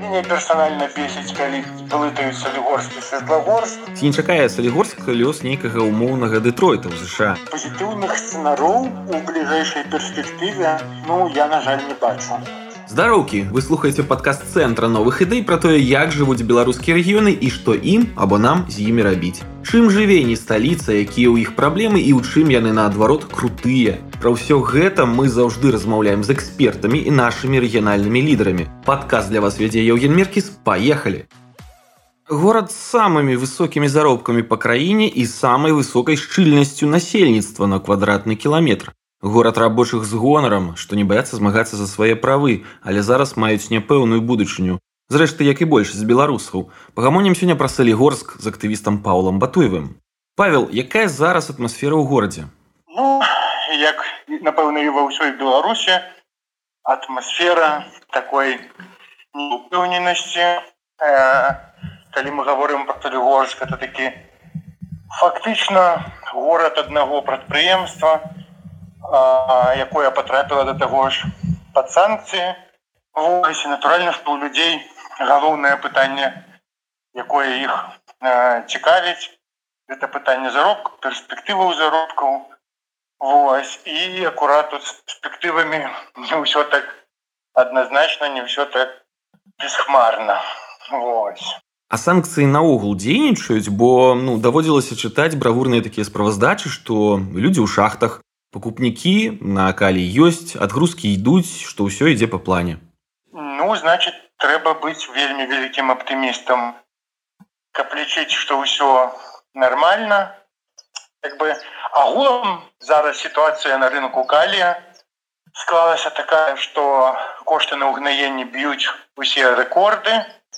Мяне персанальна бесіць, калі плытаюць салігорскі светлагорск. Ці не чакае салігорск лёс нейкага умоўнага дэтройта ў ЗША. Пазітыўных сцэнароў у бліжэйшай перспектыве ну я на жаль не бачу. Здароўкі, вы слухаеце падкаст цэнтра новых ідэй пра тое, як жывуць беларускія рэгіёны і што ім або нам з імі рабіць. Чым жыве не сталіца, якія ў іх праблемы і ў чым яны наадварот крутыя. Пра ўсё гэта мы заўжды размаўляем з экспертамі і нашымі рэгіянальнымі лідарамі. Падказ для вас вядзе Еўген Меркіс, паехалі. Горад з самымі высокімі заробкамі па краіне і самай высокай шчыльнасцю насельніцтва на квадратны кіламетр. Горад рабочых з гонарам, што не баяцца змагацца за свае правы, але зараз маюць няпэўную будучыню. Зрэшты, як і больш з беларусаў. Пагамонім сёння пра Салігорск з актывістам Паўлам Батуевым. Павел, якая зараз атмасфера ў горадзе? Ну, як напэўна і ва ўсёй Беларусі атмасфера такой неупэўненасці. Э, калі мы гаворым пра Салігорск, это такі фактычна горад аднаго прадпрыемства, якое потрапіла до таго ж под санкцыі. Вось натуральна што у людзей галоўнае пытанне якое іх цікавіць. Это пытанне заробку перспектываў заробкаў. Вось і акурат тут перспектывамі не ўсё так адназначна не ўсё так бесхмарна. Вось. А санкцыі наогул дзейнічаюць, бо ну, даводзілася чытаць бравурныя такія справаздачы, што людзі ў шахтах Пакупнікі на акалі ёсць, адгрузкі ідуць, што ўсё ідзе па плане. Ну значит трэба быць вельмі вялікім аптымістам, каб лічыць, што ўсё нормально. Як бы агулам зараз сітуацыя на рынку калія склалася такая, што кошты на ўгнаенне б'юць усе рэкорды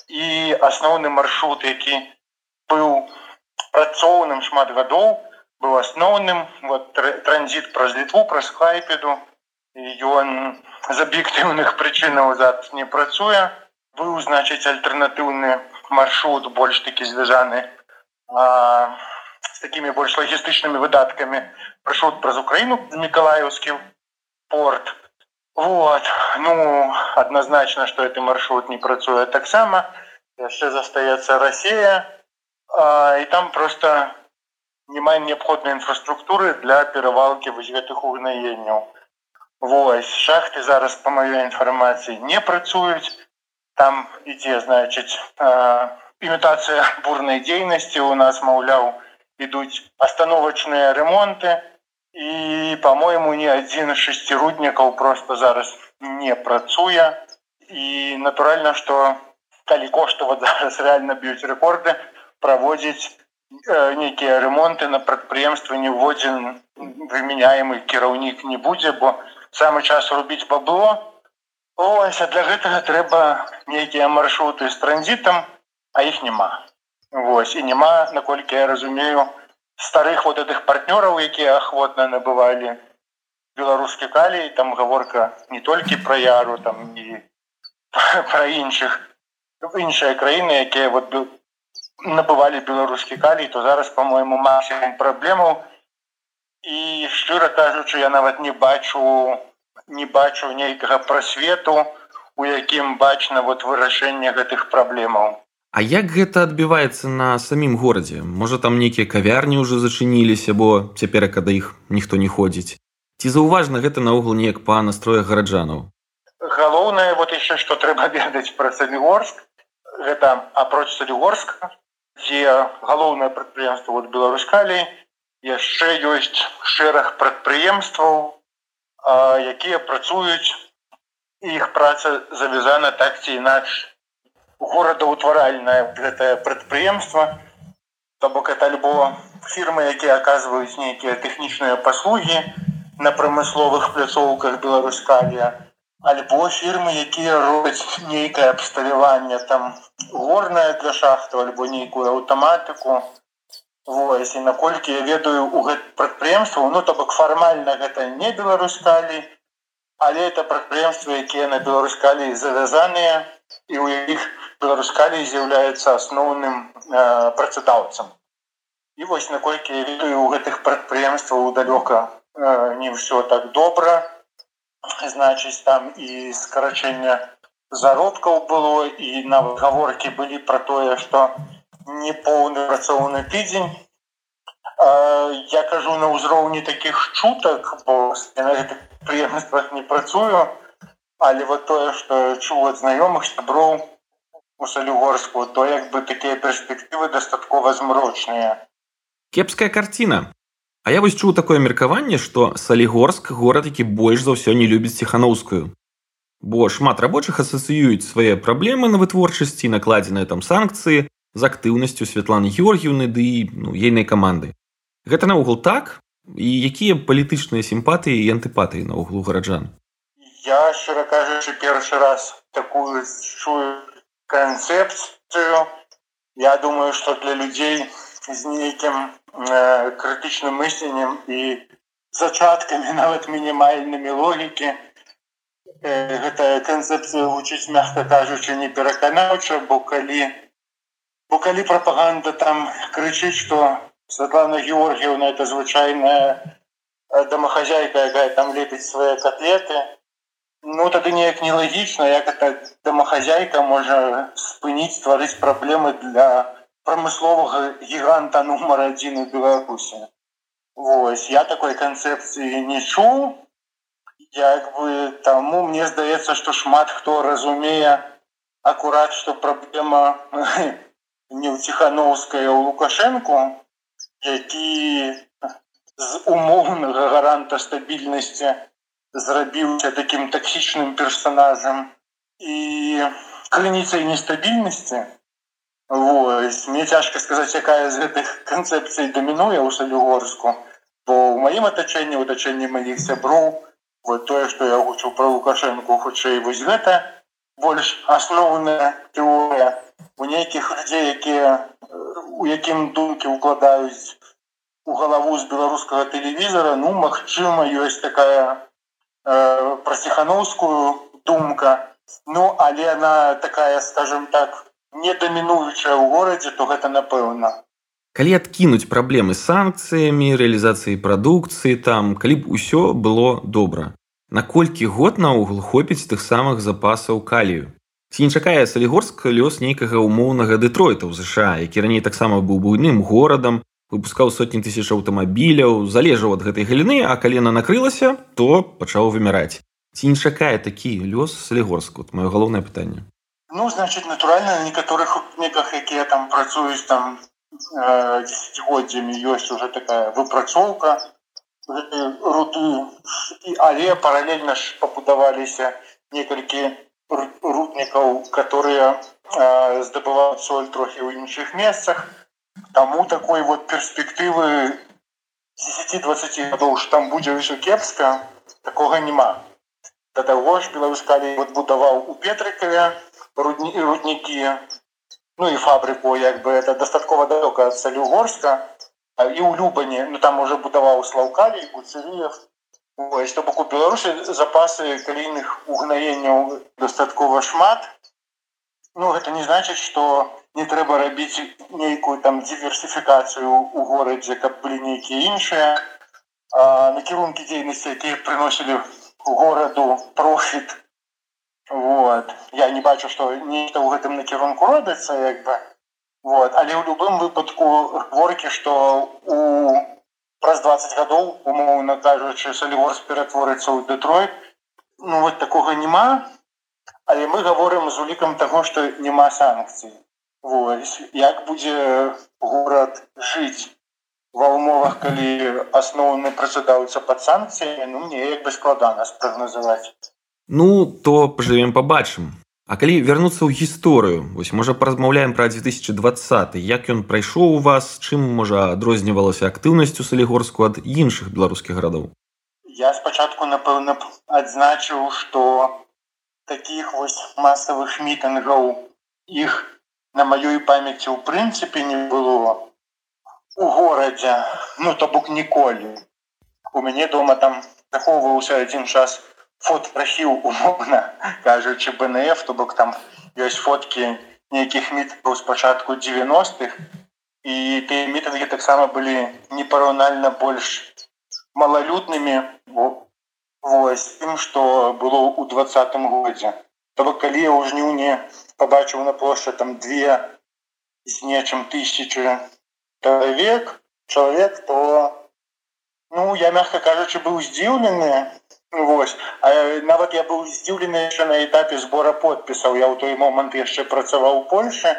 і асноўны маршрут, які быў працоўным шмат гадоў, быў асноўным вот транзит праз літву праз хайпеду ён з аб'ектыўных прычынаў зад не працуе быў значыць альтэрнатыўны маршрут больш такі звязаны з такімі больш лагістычнымі выдаткамі маршрут праз украіну мікалаеўскі порт. Вот. Ну адназначна што гэты маршрут не працуе таксама яшчэ застаецца Росія і там просто не маем неабходнай інфраструктуры для перавалкі вось гэтых угнаенняў Вось шахты зараз по маёй інфармацыі не працуюць там ідзе значыць імітацыя бурнай дзейнасці у нас маўляў ідуць астановачныя ремонты і по-мойму ні адзін шасціруднікаў просто зараз не працуе і натуральна што калі кошты вот зараз реально б'юць рэкорды праводзіць Э, нейкія ремонты на прадпрыемства не вводзін вымяняемы кіраўнік не будзе бо самы час рубіць бабло. Ось для гэтага трэба нейкія маршруты з транзітам а іх няма. Вось і няма наколькі я разумею старых вот этих партнёраў якія ахвотна набывалі беларускі калій. Там гаворка не толькі пра яру там і пра іншых іншыя краіны якія вот набывалі беларускі калій то зараз по-моему максимум праблемаў і шчыра кажучы я нават не бачу не бачу нейкага прасвету у якім бачна вот вырашэнне гэтых праблемаў А як гэта адбіваецца на самім горадзе? Можа там нейкія кавярні ўжо зачыніліся бо цяперака да іх ніхто не ходзіць. Ці заўважна гэта наогул неяк па настроях гараджанаў? Галоўнае вот яшчэ што трэба ведаць пра салігорск. Гэта апроч салігорска дзе галоўнае прадпрыемства вот беларускалі яшчэ ёсць шэраг прадпрыемстваў якія працуюць іх праца завязана так ці інакш. Горадаўтваральнае гэтае прадпрыемства то бок это альбо фірмы якія аказваюць нейкія тэхнічныя паслугі на прамысловых пляцоўках беларускалія альбо фірмы якія робяць нейкае абсталяванне там горная для шахту альбо нейкую аўтаматыку. Вось, і наколькі я ведаю у гэт прадпрыемству ну то бок фармальна гэта не беларускалі але это прадпрыемствы якія на беларускалі завязаныя і у іх беларускалі з'яўляецца асноўным э, працадаўцам. І вось наколькі я ведаю у гэтых прадпрыемстваў далёка э, не ўсё так добра значыць там і скарачэння заробкаў было і нават гаворкі былі пра тое што не поўны працоўны тыдзень. Я кажу на ўзроўні такіх чутак бо на гэтых прыемнасцях не працую але вот тое што чу ад знаёмых сяброў у салюгорску то як бы такія перспектывы дастаткова змрочныя. Кепская карціна А я вось чуў такое меркаванне што салігорск горад які больш за ўсё не любіць ціханаўскую бо шмат рабочых асацыююць свае праблемы на вытворчасці накладзеныя там санкцыі з актыўнасцю Святланы Георгіўны ды ну, ейнай каманды. Гэта наогул так? І якія палітычныя сімпатыі і антыпатыі на углу гараджан? Я шчыра кажучы першы раз такую чую канцэпцыю. Я думаю што для людзей з нейкім крытычным мысленнем і зачаткамі нават мінімальнымі логікі э, гэтая канцэпцыя гучыць мягка кажучы не пераканаўча бо калі бо калі прапаганда там крычыць што Светлана Георгиевна это звычайная э, домохозяйка, якая там лепіць свае котлеты. Ну тады неяк нелагічна, як эта домохозяйка можа спыніць стварыць праблемы для прамысловага гіганта нумар адзін у Беларусі. Вось я такой канцэпцыі не чуў. Як бы таму мне здаецца, што шмат хто разумее акурат, што праблема не ў ціхановская ў лукашэнку, які з умоўнага гаранта стабільнасці зрабіўся таким таксічным персонажам і крыніцай нестабільнасці мне цяжка сказаць якая з гэтых канцэпцый дамінуе ў салюгорску бо ў маім атачэнні ў атачэнні маіх сяброў вот тое што я гучу пра лукашэнку хутчэй вось гэта больш асноўная тэорыя у нейкіх людзей якія у якім думкі укладаюць у галаву з беларускага тэлевізара ну магчыма ёсць такая э, пра ціхановскую думка. Ну але она такая скажем так не дамінуючая ў горадзе то гэта напэўна калі адкінуць праблемы санкцыямі рэалізацыі прадукцыі там калі б усё было добра. Наколькі год наогул хопіць тых самых запасаў калію? Ці не чакае салігорск лёс нейкага умоўнага дэтройта ў ЗША які раней таксама быў буйным горадам выпускаў сотні тысяч аўтамабіляў залежаў ад гэтай галіны а калена накрылася то пачаў выміраць. Ці не чакае такі лёс салігорску маё галоўнае пытанне ну значит натуральна на некаторых неках якія там працуюць там десятгоддзямі ёсць уже такая выпрацоўка руды але паралельна ж пабудаваліся некалькі руднікаў которые э, здабываюць соль трохі ў іншых месцах таму такой вот перспектывы 10-20 гадоў там будзе ўсё кепска такога няма да таго ж беларускалі вот будаваў у петрыкаве руднікі ну і фабрыку як бы это дастаткова далёка ад салюгорска і ў любані ну там уже будаваў слаўкалі гуцевіев Ось, то бок у Беларусі запасы калійных угнаенняў дастаткова шмат. Ну гэта не значыць, што не трэба рабіць нейкую там діверсіфікацыю ў горадзе, каб былі нейкія іншыя накірункі дзейнасці, якія прыносілі гораду профіт. Вот. Я не бачу, што нешта ў гэтым накірунку робіцца як бы. Вот. Але ў любым выпадку воркі, што у праз 20 гадоў умоўна кажучы саліворс ператворыцца ў дэтройт ну вот такога няма але мы гаворым з улікам таго што няма санкцый Вось. як будзе горад жыць ва ўмовах калі асноўны працадаўца пад санкцыямі ну мне як бы складана спрагназаваць ну то пажывем побачым А калі вярнуцца ў гісторыю вось можа паразмаўляем пра 2020 як ён прайшоў у вас чым можа адрознівалася актыўнасцю салігорску ад іншых беларускіх гарадоў? Я спачатку напэўна адзначыў што таких вось масавых мітынгаў іх на маёй памяці ў прынцыпе не было у горадзе. Ну то бок ніколі. У мяне дома там захоўваўся адзін час у фотоархіў умоўна кажучы бнф то бок там ёсць фоткі нейкіх мітаў з пачатку 90-х і тыя мітынгі таксама былі непараўнальна больш малалюднымі вось тым што было ў двадцатым годзе. То бок калі я ў жніўні пабачыў на плошча там две з нечым тысячи чалавек чалавек то ну я мягко кажучы быў здзіўлены Вось. Нават я быў здзіўлены яшчэ на этапе збора подпісаў. Я ў той момант яшчэ працаваў у Польше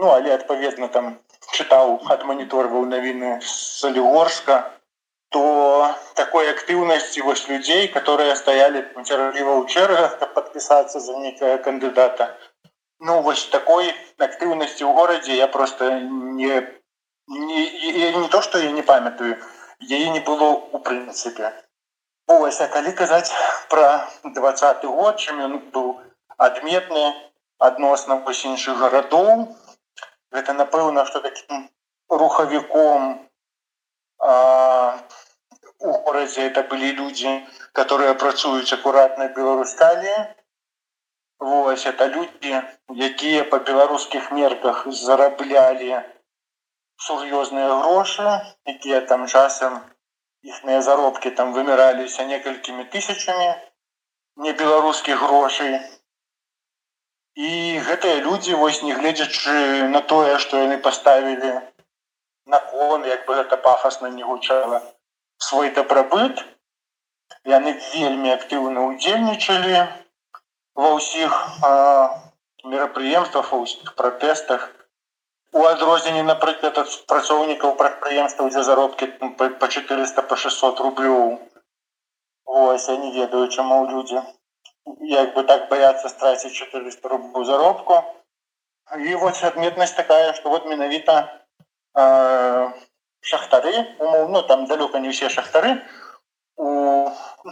ну але адпаведна там чытаў адманіторваў навіны солігорска то такой актыўнасці вось людзей которые стаялі цярліва ў чэргах каб подпісацца за нейкая кандыдата. Ну вось такой актыўнасці ў горадзе я просто не не, не, не то что я не памятаю яе не было у прынцыпе Ось, а калі казаць пра двадцаты год чым ён быў адметны адносна вось іншых гарадоў гэта напэўна што такім рухавіком у горадзе это былі людзі которые працуюць акуратна беларускалі Вось это людзі якія па беларускіх мерках зараблялі сур'ёзныя грошы якія там часам іхныя заробкі там выміраліся некалькімі тысячамі небеларускіх грошай і гэтыя людзі вось не гледзячы на тое што яны паставілі на кон як бы гэта пафасна не гучала свой дабрабыт. Яны вельмі актыўна ўдзельнічалі ва ўсіх мерапрыемствах ва ўсіх пратэстах у адрозненне напрыклад ад працоўнікаў прадпрыемстваў дзе заробкі по 400 по 600 рублёў. Ось я не ведаю чаму людзі як бы так баяцца страціць 400 рублю заробку. І вось адметнасць такая что вот менавіта э, шахтары умоўно там далёка не ўсе шахтары у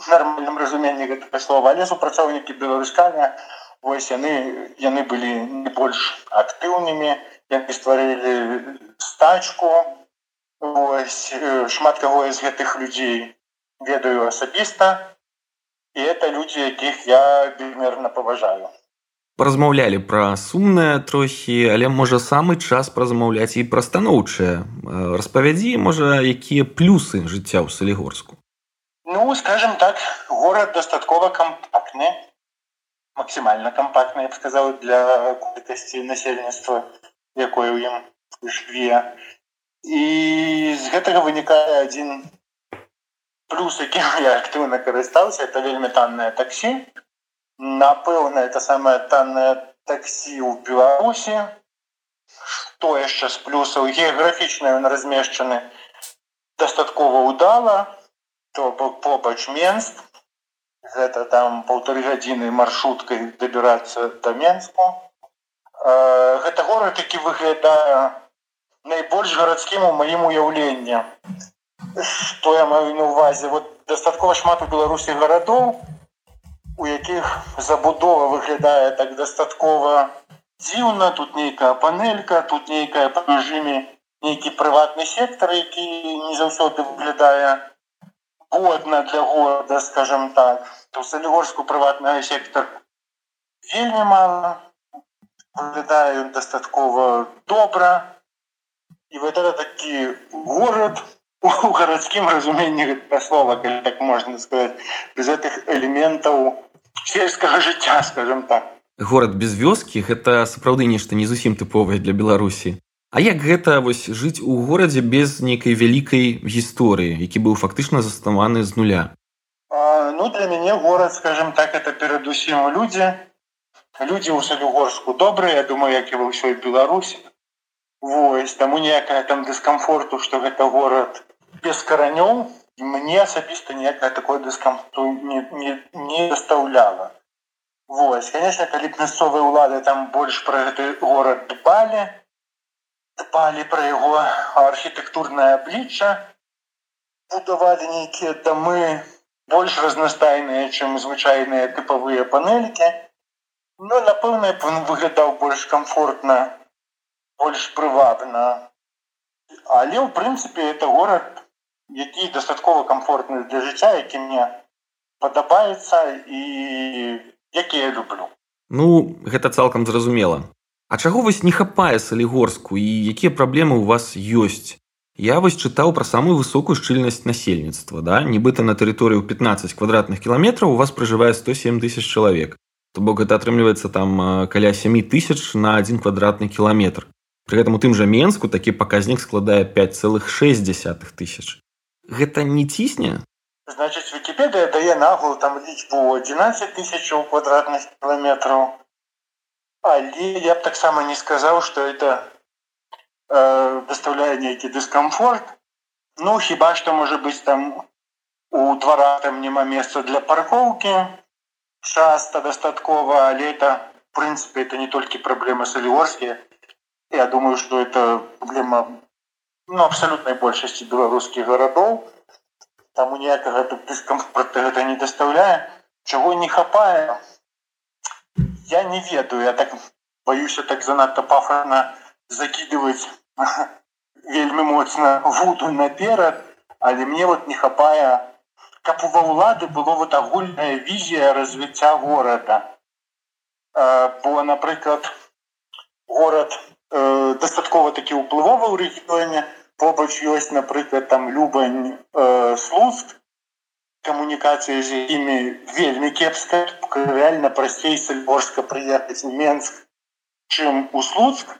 нармальным разуменні гэтага слова але супрацоўнікі беларусканя вось яны яны былі не больш актыўнымі. і яны стварылі стачку ось, шмат каго з гэтых людзей ведаю асабіста і это людзі якіх я безмерна паважаю. Размаўлялі пра сумнае трохі але можа самы час празмаўляць і пра станоўчае. Распавядзі можа якія плюсы жыцця ў салігорску. Ну скажем так горад дастаткова кампактны максімальна кампактна я б сказаў для колькасці насельніцтва якое ў ім жыве. І з гэтага вынікае адзін плюс які я актыўна карыстаўся это вельмі таннае таксі. Напэўна это самае таннае таксі ў беларусі. Што яшчэ з плюсаў? Геаграфічна ён размешчаны дастаткова удала то бок побач менст гэта там полторы гадзіны маршруткай дабірацца да менску гэта горад які выглядае найбольш гарадскім у маім уяўленні. Что я маю на увазе вот дастаткова шмат у беларусі гарадоў у якіх забудова выглядае так дастаткова дзіўна. Тут нейкая панелька тут нейкая па режиме нейкі прыватны сектор які не заўсёды выглядае годна для города скажем так. То салігорску прыватная сектор вельмі мало выглядае ён дастаткова добра. І вот это такі город у гарадскім разуменні слова так можна сказать без гэтых элементаў сельскага жыцця скажем так. Город без вёскі гэта сапраўды нешта не зусім тыповае для беларусі А як гэта вось жыць у горадзе без нейкай вялікай гісторыі які быў фактычна заставаны з нуля? А, ну для мяне горад скажем так это перадусім людзі людзі ў салюгорску добрыя думаю як і ва ўсёй беларусі вось таму ніякая там дыскамфорту што гэта горад без каранёў мне асабіста ніякае такое дыскамфорту не, не, не дастаўляла Вось конечно калі б мясцовыя ўлады там больш пра гэты горад дбалі дбалі пра яго архітэктурнае аблічча будавалі нейкія дамы больш разнастайныя чым звычайныя тыпавыя панелькі Ну напэўна ён выглядаў больш комфортна больш прывабна. Але ў прынцыпе это горад які дастаткова комфортны для жыцця які мне падабаецца і які я люблю. Ну гэта цалкам зразумела. А чаго вось не хапае салігорску і якія праблемы ў вас ёсць? Я вось чытаў пра самую высокую шчыльнасць насельніцтва да? Нібыта на тэрыторыю 15 квадратных кіламетраў у вас пражывае 107 тысяч чалавек то бок гэта атрымліваецца там каля 7 тысяч на один квадратны кіламетр. При гэтым у тым жа менску такі паказнік складае 5,6 тысяч. Гэта не цісне? Значит википедия дае нагул там лічбу 11 тысяч квадратных километров але я б таксама не сказаў что это э, доставляе нейкі дыскомфорт ну хіба что может быть там у двора там няма месца для паркоўки часто дастаткова але это в принципе это не толькі праблемы солігорскія я думаю что это проблема ну, абсолютной большасці беларускіх гарадоў таму ніякага тут дыскомфорта гэта не даставляе чаго не хапае я не ведаю. Я так боюся так занадта пафорна закидывать вельмі моцна вуду наперад. Але мне вот не хапае каб ва ўлады было вот агульная візія развіцця горада бо напрыклад горад э, дастаткова такі ўплывовы ў рэгіёне побач ёсць напрыклад там любань э, слуст камунікацыі з імі вельмі кепска рэальна прасцей сальборска прыехаць у менск чым у слуцк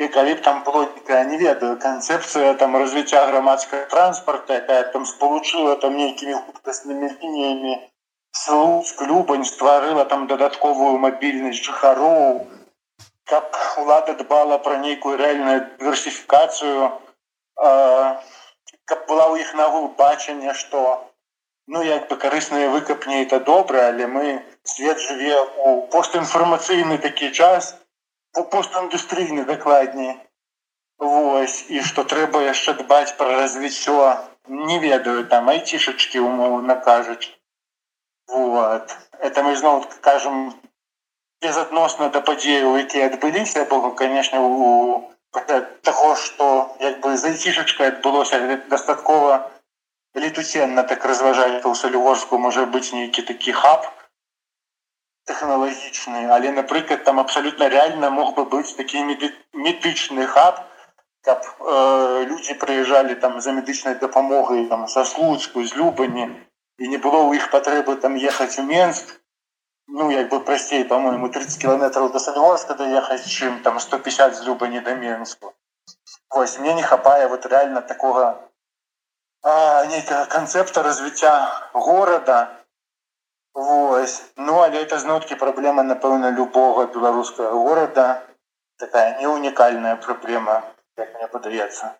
і калі б там было не ведаю канцэпцыя там развіцця грамадскага транспарта якая там спалучыла там нейкімі хуткаснымі лініямі любань стварыла там дадатковую мабільнасць жыхароў каб улада дбала пра нейкую рэальную дыверсіфікацыю каб была ў іх нагу бачання што ну як бы карысныя выкапні это добра але мы свет жыве у постінфармацыйны такі час постіндустрыйны дакладней Вось і што трэба яшчэ дбаць пра развіццё. Не ведаю там айцішачкі умоўна кажуць вот. Это мы зноў кажам безадносна да падзею якія адбыліся. Бо конечно у таго што як бы за айцішачкай адбылося дастаткова летуценна так разважаць у салігорску можа быць нейкі такі хаб тэхналагічны але напрыклад там абсалютна реально мог бы быць такі медычны хаб каб э, людзі прыязджалі там за медычнай дапамогай там са случку з любані і не было ў іх патрэбы там ехаць у менск ну як бы прасцей по-моему 30 кіламетраў до сальгорска даехаць чым там 150 з любані да менску вось мне не хапае вот реально такога нейкага канцэпта развіцця горада Вось. Ну але это зноткі праблема напэўна любого беларускага горада. Такая не унікальная праблема як мне падаецца.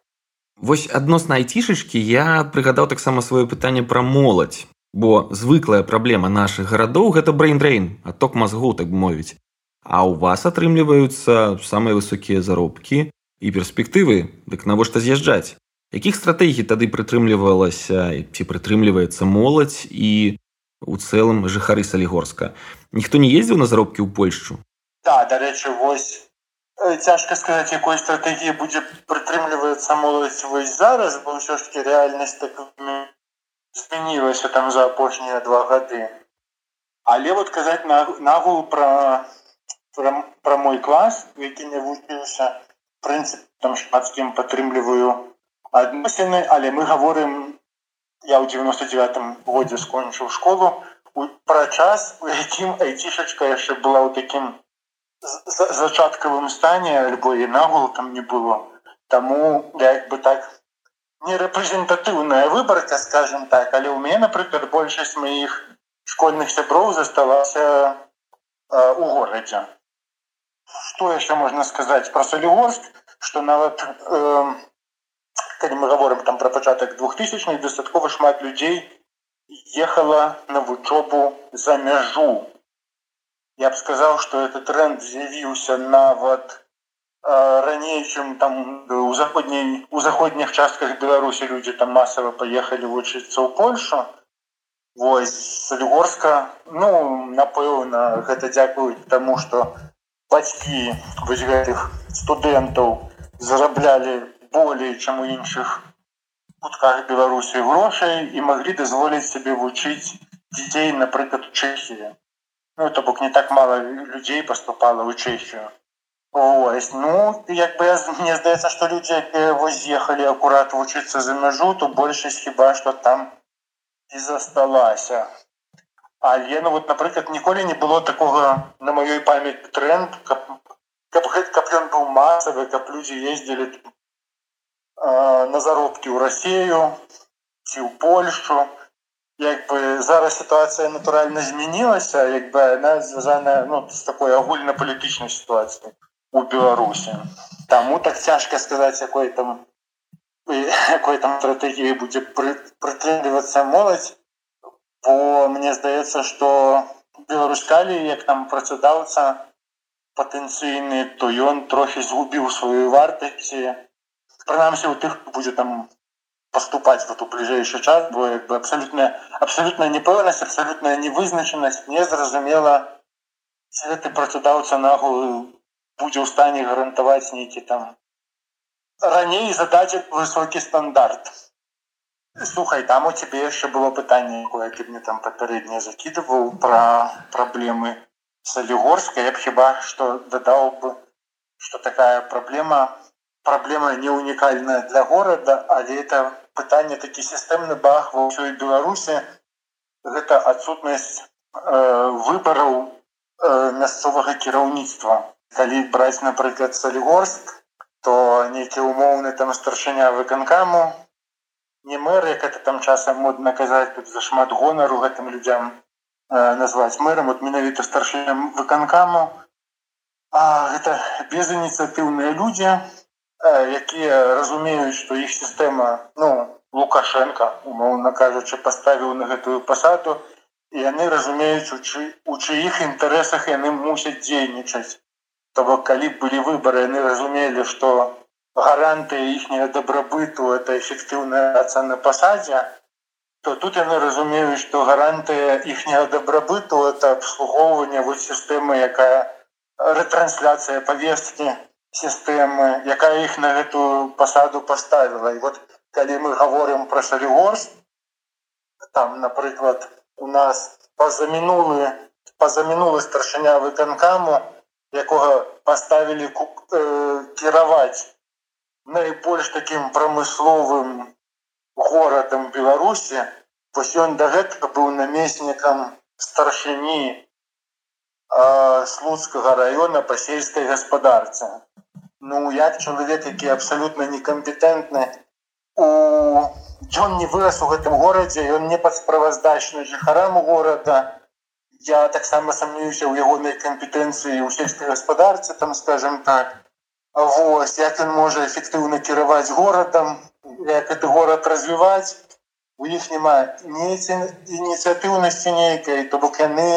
Вось адносна айцішачкі я прыгадаў таксама сваё пытанне пра моладзь бо звыклая праблема нашых гарадоў гэта брейндрейн адток мазгоў так мовіць. А у вас атрымліваюцца самыя высокія заробкі і перспектывы. Дык навошта з'язджаць? Якіх стратэгій тады прытрымлівалася ці прытрымліваецца моладзь і у цэлым жыхары салігорска. Ніхто не ездзіў на заробкі ў польшчу? Да дарэчы вось цяжка сказаць якой стратэгіі будзе прытрымліваецца моладзь вось зараз бо ўсё ж таки рэальнасць так змянілася там за апошнія два гады. Але вот казаць на нагул пра пра, пра мой клас які не вучыўся прынцып там шмат з кім падтрымліваю адносіны але мы гаворым я ў 99 годзе скончыў школу. Пра час у якім айцішачка яшчэ была ў такім зачаткавым стане альбо і нагул там не было. Таму як бы так не рэпрэзентатыўная выбарка скажем так але ў мяне напрыклад большасць маіх школьных сяброў засталася э, у горадзе что яшчэ можна сказаць про салігорск что нават э, калі мы говорим там про пачатак двухтысячных дастаткова шмат людзей ехала на вучобу за мяжу я б сказаў что этот тренд з'явіўся нават раней чым там у заходняй у заходніх частках беларусі людзі там масава паехалі вучыцца ў польшу. Вось салігорска ну напэўна гэта дзякуюць таму что бацькі вось гэтых студэнтаў зараблялі болей чым у іншых. Кутках беларусі грошай і маглі дазволіць сабе вучыць дзяцей напрыклад чэхія ну то бок не так мало людзей поступала ў чэхію. Ось ну як бы мне здаецца што людзі вось з'ехалі акурат вучыцца за мяжу то большасць хіба што там і засталася. Але ну вот напрыклад ніколі не было такога на маёй памяць тренд каб каб каб ён быў масавы каб людзі ездзілі э, на заробкі ў рассею ці ў польшу як бы зараз сітуацыя натуральна змянілася як бы она звязаная ну, з такой агульна-палітычнай сітуацыі у беларусі таму так цяжка сказаць якой там якой там стратегіі будзе прытрымлівацца моладзь бо мне здаецца что беларускалі як там працадаўца патэнцыйны то ён трохі згубіў сваю вартасць прынамсі у тых будзе там поступаць вот у бліжэйшы час бо як бы абсалютная абсалютная непэўнасць абсалютная невызначанасць незразумела гэты працадаўца нагу будзе ў стане гарантаваць нейкі там раней задаць высокі стандарт. Слухай там у цябе яшчэ было пытанне якое ты мне там папярэдне закидываў пра праблемы солігорска я б хіба что дадаў бы что такая праблема праблема не унікальная для города але это пытанне такі сістэмны бах ва ўсёй беларусе гэта адсутнасць э, выбараў э, мясцовага кіраўніцтва калі браць напрыклад салігорск то нейкі умоўны там старшыня выканкаму не мэр як это там часам модна казаць тут зашмат гонару гэтым людзям э, назваць мэрам вот менавіта старшыням выканкаму а гэта безыніцыятыўныя людзі якія разумеюць што іх сістэма ну лукашенко умоўна кажучы паставіў на гэтую пасаду і яны разумеюць у чы у чыіх інтарэсах яны мусяць дзейнічаць то бок калі былі выбары яны разумелі што гарантыя іхняя дабрабыту это эфектыўная аца на пасадзе то тут яны разумеюць што гарантыя іхняга дабрабыту это абслугоўванне вот сістэмы якая рэтрансляцыя павесткі сістэмы якая іх на гэтую пасаду поставила і вот калі мы говорим про солігорс там напрыклад у нас пазамінулы пазамінулы старшыня выканкаму якога поставілі э, кіраваць найбольш таким прамысловым горадам беларусі вось ён да гэтага быў намеснікам старшыні слуцкага района па сельскай гаспадарцы ну як чалавек які абсалютна некампетэнтны у ён не вырас у гэтым горадзе ён не падсправаздачны жыхарам горада я таксама сомнююся ў ягонай кампетэнцыі ў сельскай гаспадарцы там скажем так. Вось як ён можа эфектыўна кіраваць горадам як это горад развіваць у іх няма ініцыятыўнасці нейкай то бок яны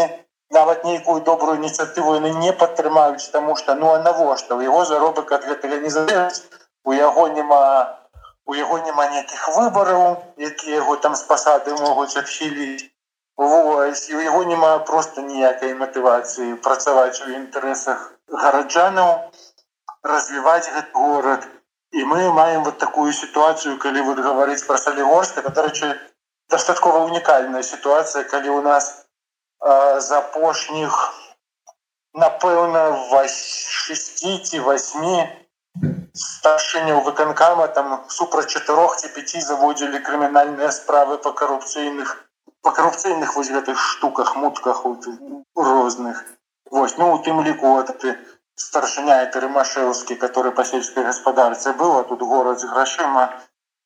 нават нейкую добрую ініцыятыву яны не падтрымаюць таму што ну а навошта у яго заробак ад гэтага не залежыць у яго няма у яго няма нейкіх выбараў якія яго там з пасады могуць адхіліць Вось, у яго няма просто ніякай матывацыі працаваць у інтарэсах гараджанаў развіваць гэты горад і мы маем вот такую сітуацыю калі вот гаварыць пра салігорска дарэчы дастаткова унікальная сітуацыя калі у нас з апошніх напэўна 6 ці 8 старшыняў выканкама там супраць чатырох ці пяці заводзілі крымінальныя справы па карупцыйных па карупцыйных вось гэтых штуках мутках розных. Вось ну у тым ліку ты старшыня это рымашеўскі который па сельскай гаспадарцы быў а тут горад з грашыма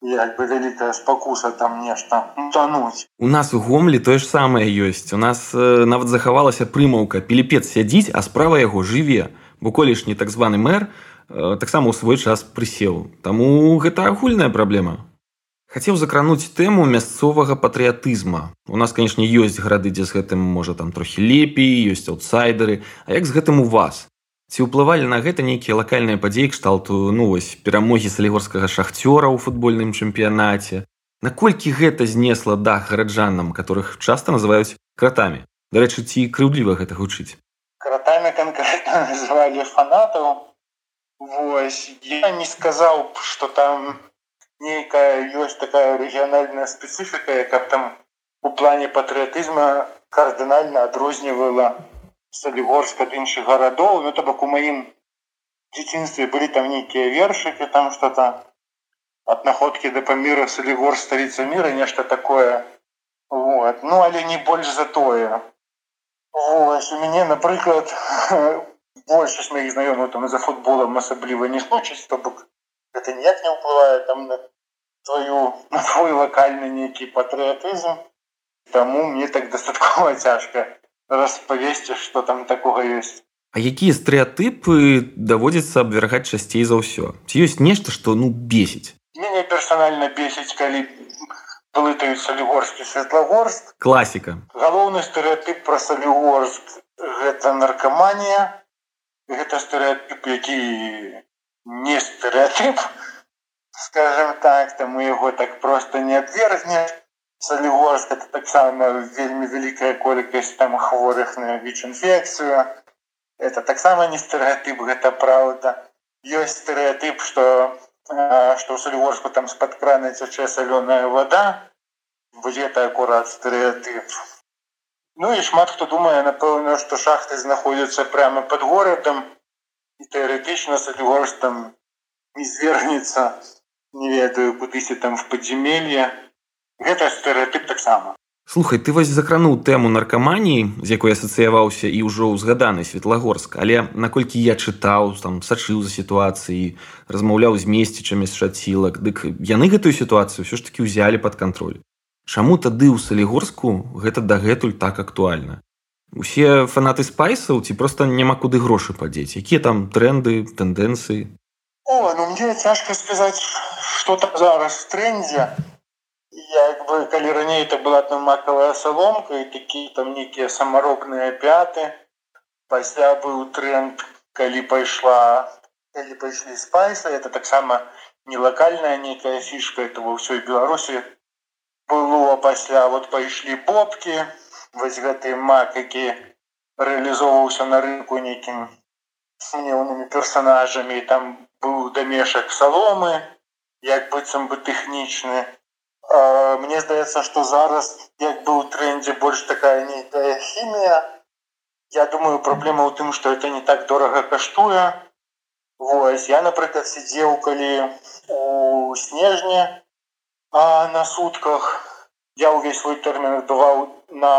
як бы вялікая спакуса там нешта тануть у нас у гомлі тое ж самае ёсць. У нас э, нават захавалася прымаўка пелепец сядзіць а справа яго жыве бо колішні так званы мэр э, таксама ў свой час прысеў. Таму гэта агульная праблема. Хацеў закрануць тэму мясцовага патрыятызма. У нас канешне ёсць гарады дзе з гэтым можа там трохі лепей ёсць аўтсайдеры а як з гэтым у вас Ці ўплывалі на гэта нейкія лакальныя падзеі кшталту ну вось перамогі салігорскага шахцёра ў футбольным чэмпіянаце? Наколькі гэта знесла дах гараджанам которых часта называюць кратамі? Дарэчы ці крыўдліва гэта гучыць? Кратамі конкретно называлі фанатаў. Вось я не сказаў что там нейкая ёсць такая рэгіянальная спецыфіка каб там у плане патрыятызма кардынальна адрознівала солігорск ад іншых гарадоў ну то бок у маім дзяцінстве былі там нейкія вершыкі там что-то от находки да паміра солігор сталіца мира нешта такое напрыклад ну але не больш за тое Вось, у мяне напрыклад большасць моих знаёмых там за футболом асабліва не случыць то бок это ніяк не ўплывае там на твою на твой локальны нейкі патрыятызм Таму мне так дастаткова цяжка Распавесці что там такога ёсць А якія стэеатыпы даводзіцца абвяргаць часцей за ўсё ці ёсць нешта што ну бесіць мяне персанальна бесіць калі блытаюць салігорскі светлагорст класіка галоўны стэеатып пра салігорст гэта наркаманія гэта стэеатып які не стэеатып скажем так там яго так просто не адвергне салігорст это таксама вельмі вялікая колькасць там хворых на віч-інфекцыю. Это таксама не стэеатып гэта праўда. Ёсць стэеатып что что ў салігорску там з-пад крана цячэ салёная вода вось это акурат стэеатып Ну і шмат хто думае напэўна што шахты знаходзяцца прямо под горадам. І тэарэтычна салігорс там не звергнецца не ведаю кудысьці там в подземелье гэта стэеатып таксама. Слухай ты вось закрануў тэму наркаманіі з якой асацыяваўся і ўжо ўзгаданы светлагорск. Але наколькі я чытаў там сачыў за сітуацыі размаўляў з месцічамі з шацілак дык яны гэтую сітуацыю ўсё ж таки ўзялі под кантроль. Чаму тады ў салігорску гэта дагэтуль так актуальна? Усе фанаты спайсаў ці просто няма куды грошы падзець? Якія там тренды тэндэнцыі? О, ну мне цяжка сказаць что там зараз трендзе як бы калі раней это была там макавая саломка і такі там нейкія самаробныя пяты пасля быў тренд калі пайшла калі пайшлі спайса это таксама не лакальная нейкая фішка это ва ўсёй беларусі было пасля вот пайшлі бобкі вось гэты мак які рэалізоўваўся на рынку нейкім сумнеўнымі персонажамі там быў дамешак саломы як быццам бы тэхнічны Мне здаецца што зараз як быў трендзе больш такая нейкая хімія Я думаю праблема ў тым што это не так дорага каштуе Вось я напрыклад сидзеў калі у снежні а на сутках я ўвесь свой тэрмін адбываў на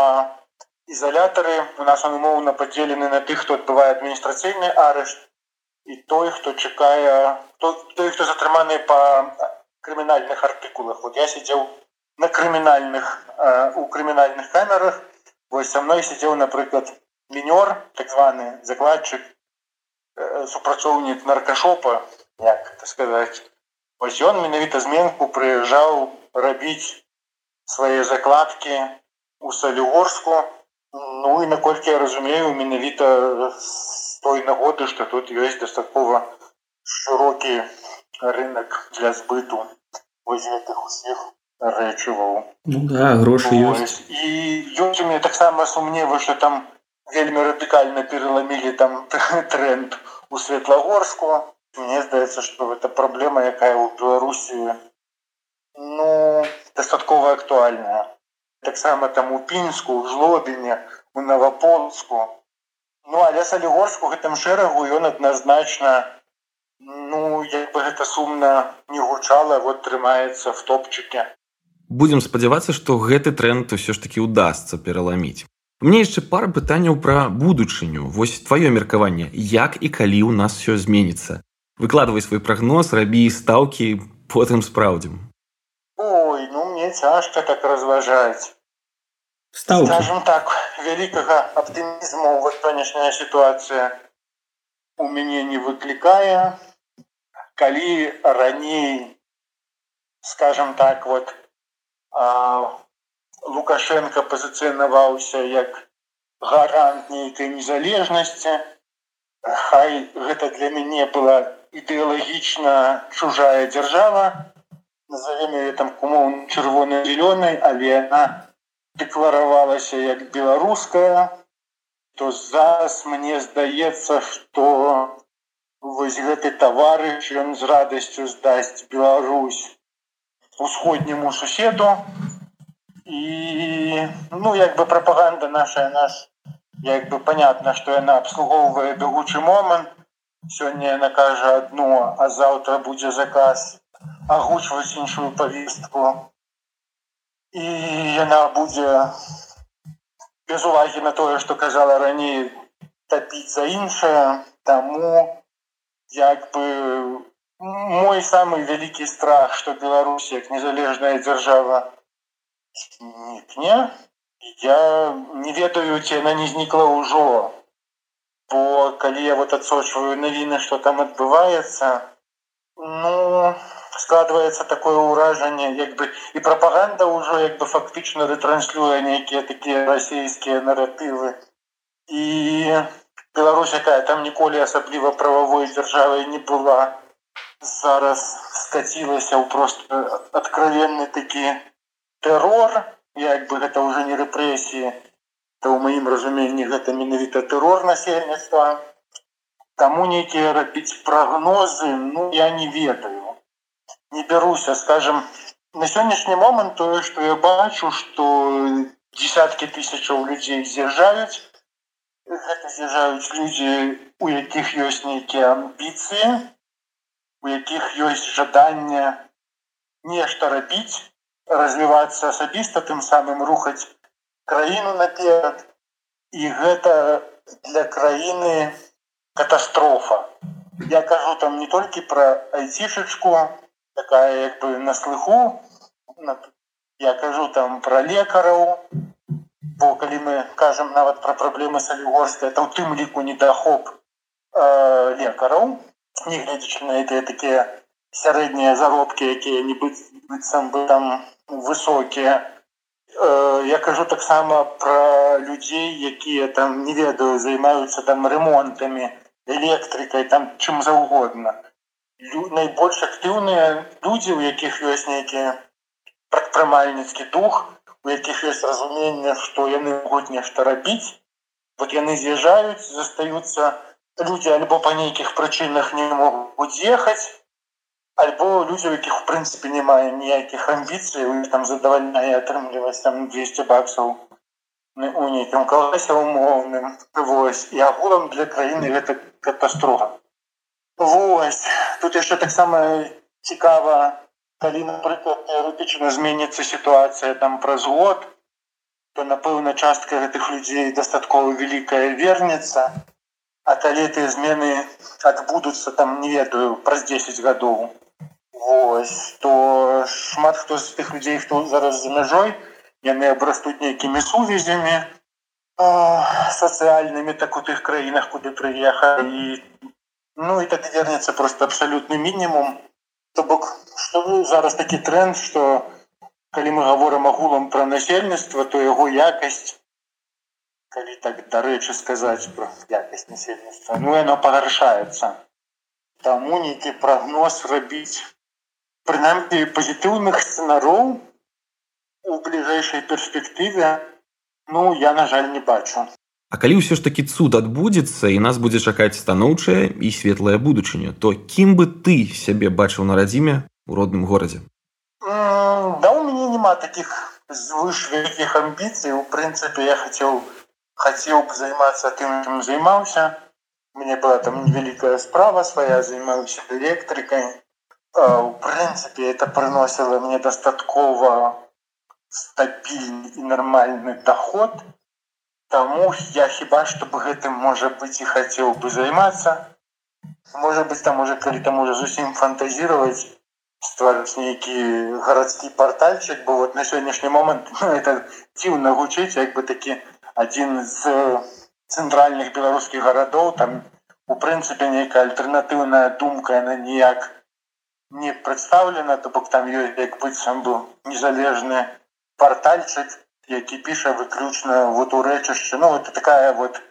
ізалятары. У нас он умоўна падзелены на тых хто адбывае адміністрацыйны арышт і той хто чакае той хто затрыманы по крымінальных артыкулах вот я сидзеў на крымінальных у крымінальных камерах вось со мной сидзеў напрыклад мінёр так званы закладчык супрацоўнік наркашопа як сказаць Вось ён менавіта зменку прыязджаў рабіць свае закладкі у салігорску Ну і наколькі я разумею менавіта з той нагоды што тут ёсць дастаткова шырокі рынок для збыту вось гэтых усіх рэчываў ну, да, грошы ёсць. і ёсць у мяне таксама сумневы што там вельмі радыкальна пераламілі там тренд у светлагорску мне здаецца что это праблема якая у беларусі ну дастаткова актуальная таксама там у пінску жлобіне у новополску. Ну але салігорску гэтым шэрагу ён адназначна ну як бы гэта сумна не гучала вот трымаецца в топчыке. Будемм спадзявацца што гэты тренд усё ж таки удастся пераламіць. Мне яшчэ пара пытанняў пра будучыню. Вось твоё меркаванне як і калі ў нас все зменіцца? Выкладывай свой прогноз рабі стаўкі потым спраўдзім. Ой ну мне цяжка так разважаць. Скажем так вялікага аптымізму вот конечная сітуацыя у мяне не выклікае калі раней скажем так вот а, лукашенко пазіцыянаваўся як гарант нейкай незалежнасці хай гэта для мяне была ідэалагічна чужая дзяржава. Назовем ее там кумоў чырвонай зялёнай але она дэкларавалася як беларуская то зараз мне здаецца что вось гэты таварыш ён з радасцю здасць Беларусь усходняму суседу. І ну як бы прапаганда наша наш як бы понятно что яна абслугоўвае бягучы момант. Сёння яна кажа одно а завтра будзе заказ агучваць іншую павестку. І яна будзе без увагі на тое што казала раней тапіць за іншае таму як бы мой самы вялікі страх што беларусь як незалежная дзяржава знікне я не ведаю ці яна не знікла ўжо бо калі я вот адсочваю навіны што там адбываецца ну складваецца такое ўражанне як бы і прапаганда ўжо як бы фактычна рэтранслюе нейкія такія расійскія наратывы і Беларусь якая там ніколі асабліва прававой дзяржавай не была зараз скацілася ў просто откровенны такі тэрор як бы гэта ўжо не рэпрэсіі то ў маім разуменні гэта менавіта тэрор насельніцтва. Таму нейкія рабіць прагнозы ну я не ведаю. Не бяруся скажем на сённяшні момант тое что я бачу что десяткі тысячаў людзей з'язджаюць гэта з'язджаюць людзі у якіх ёсць нейкія амбіцыі у якіх ёсць жаданне нешта рабіць развівацца асабіста тым самым рухаць краіну наперад. І гэта для краіны катастрофа. Я кажу там не толькі про айцішачку такая як бы на слыху я кажу там про лекараў бо калі мы кажам нават про праблемы салігорская то у тым ліку недахоп э, лекараў негледзячы на это такія сярэднія заробкі якія-нибудь быццам бы там высокія э, я кажу таксама про людзей якія там не ведаю займаюцца там ремонтамі электрыкай там чым заўгодна найбольш актыўныя людзі у якіх ёсць нейкі прадпрымальніцкі дух у якіх ёсць разуменне што яны могуць нешта рабіць. Вот яны з'язджаюць застаюцца людзі альбо па нейкіх прычынах не могуць ехаць альбо людзі у якіх у прынцыпе не мае ніякіх амбіцый у там задавальная атрымліваць там 200 баксаў у нейкім класе умоўным. Вось і агулам для краіны гэта катастрофа. Вось тут яшчэ таксама цікава калі напрыклад тэарэтычна зменіцца сітуацыя там праз год то напэўна частка гэтых людзей дастаткова вялікая вернецца а калі тыя змены адбудуцца там не ведаю праз 10 гадоў Вось то шмат хто з тых людзей хто зараз за мяжой яны абрастуць нейкімі сувязямі сацыяльнымі так у тых краінах куды прыехалі Ну і так вернецца просто абсалютны мінімум то бок что зараз такі тренд что калі мы говорим агулам про насельніцтва то яго якасць калі так дарэчы сказаць про якасць насельніцтва ну оно пагаршаецца. Таму нейкі прогноз рабіць прынамсі пазітыўных сцэнароў у бліжэйшай перспектыве ну я на жаль не бачу А калі ўсё ж такі цуд адбудзецца і нас будзе чакаць станоўчая і светлая будучыню, то кім бы ты сябе бачыў на радзіме у родным горадзе? Да у мяне няма таких звыш вялікіх амбіцый. У прынцыпе я хацеў хацеў б займацца тым, чым займаўся. Мне была там невялікая справа свая, займаўся электрыкай. У прынцыпе это прыносіла мне дастаткова стабільны і нармальны доход Таму я хіба чтоб гэтым можа быць і хацеў бы займацца можа быть там уже калі там уже зусім фантазировать стварыць нейкі гарадскі портальчик бо вот на сённяшні момант ну, это дзіўна гучыць як бы такі один з цэнтральных беларускіх гарадоў там у прынцыпе нейкая альтэрнатыўная думка яна ніяк не прадстаўлена то бок там ёсць як быццам быў незалежны портальчик які піша выключна вот у рэчышча ну это такая вот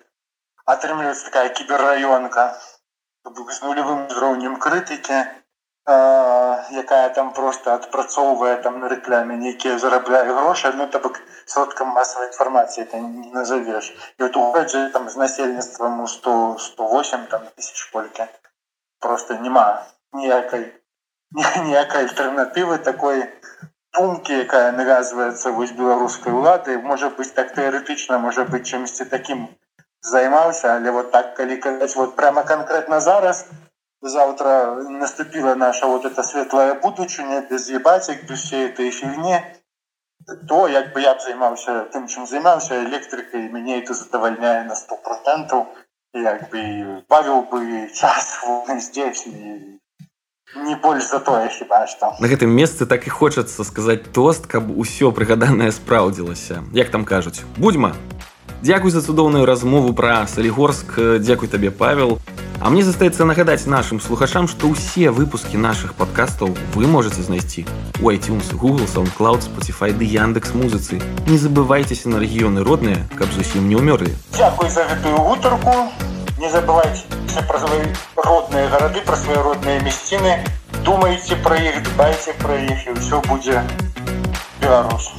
атрымліваецца такая кіберраёнка. З нулевым узроўнем крытыкі якая там просто адпрацоўвае там на рэкляме нейкія зарабляе грошы. Ну то бок сродкам масавай інфармацыі это не назовеш і вот уходзе там з насельніцтвам у 100 108 там тысяч колькі. Просто няма ніякай ніякай альтэрнатывы такой думкі якая навязваецца вось беларускай улады можа быть так тэарэтычна можа быть чымсьці таким займаўся але вот так калі казаць вот прямо конкретно зараз завтра наступила наша вот эта светлая будучыня без ебацік без всей этой фігне то як бы я б займаўся тым чым займаўся электрыкай мяне это задавальняе на сто процентаў як бы бавіў бы час здесь не больш за тое хіба што на гэтым месцы так і хочацца сказаць тост каб усё прыгаданае спраўдзілася як там кажуць? Будьма! Дякуй за цудоўную размову пра салігорск. Дзякуй табе павел. А мне застаецца нагадаць нашим слухачам што ўсе выпуски наших подкастаў вы можете знайсці у iTunes Google SoundCloud Spotify ды Яндекс музыцы. Не забывайтеся на рэгіёны родныя каб зусім не ўмёрлі. Дякуй за гэтую гутарку не забывайте пра свае родныя гарады пра свае родныя мясціны думаеце пра іх дбайце пра іх і ўсё будзе Беларусь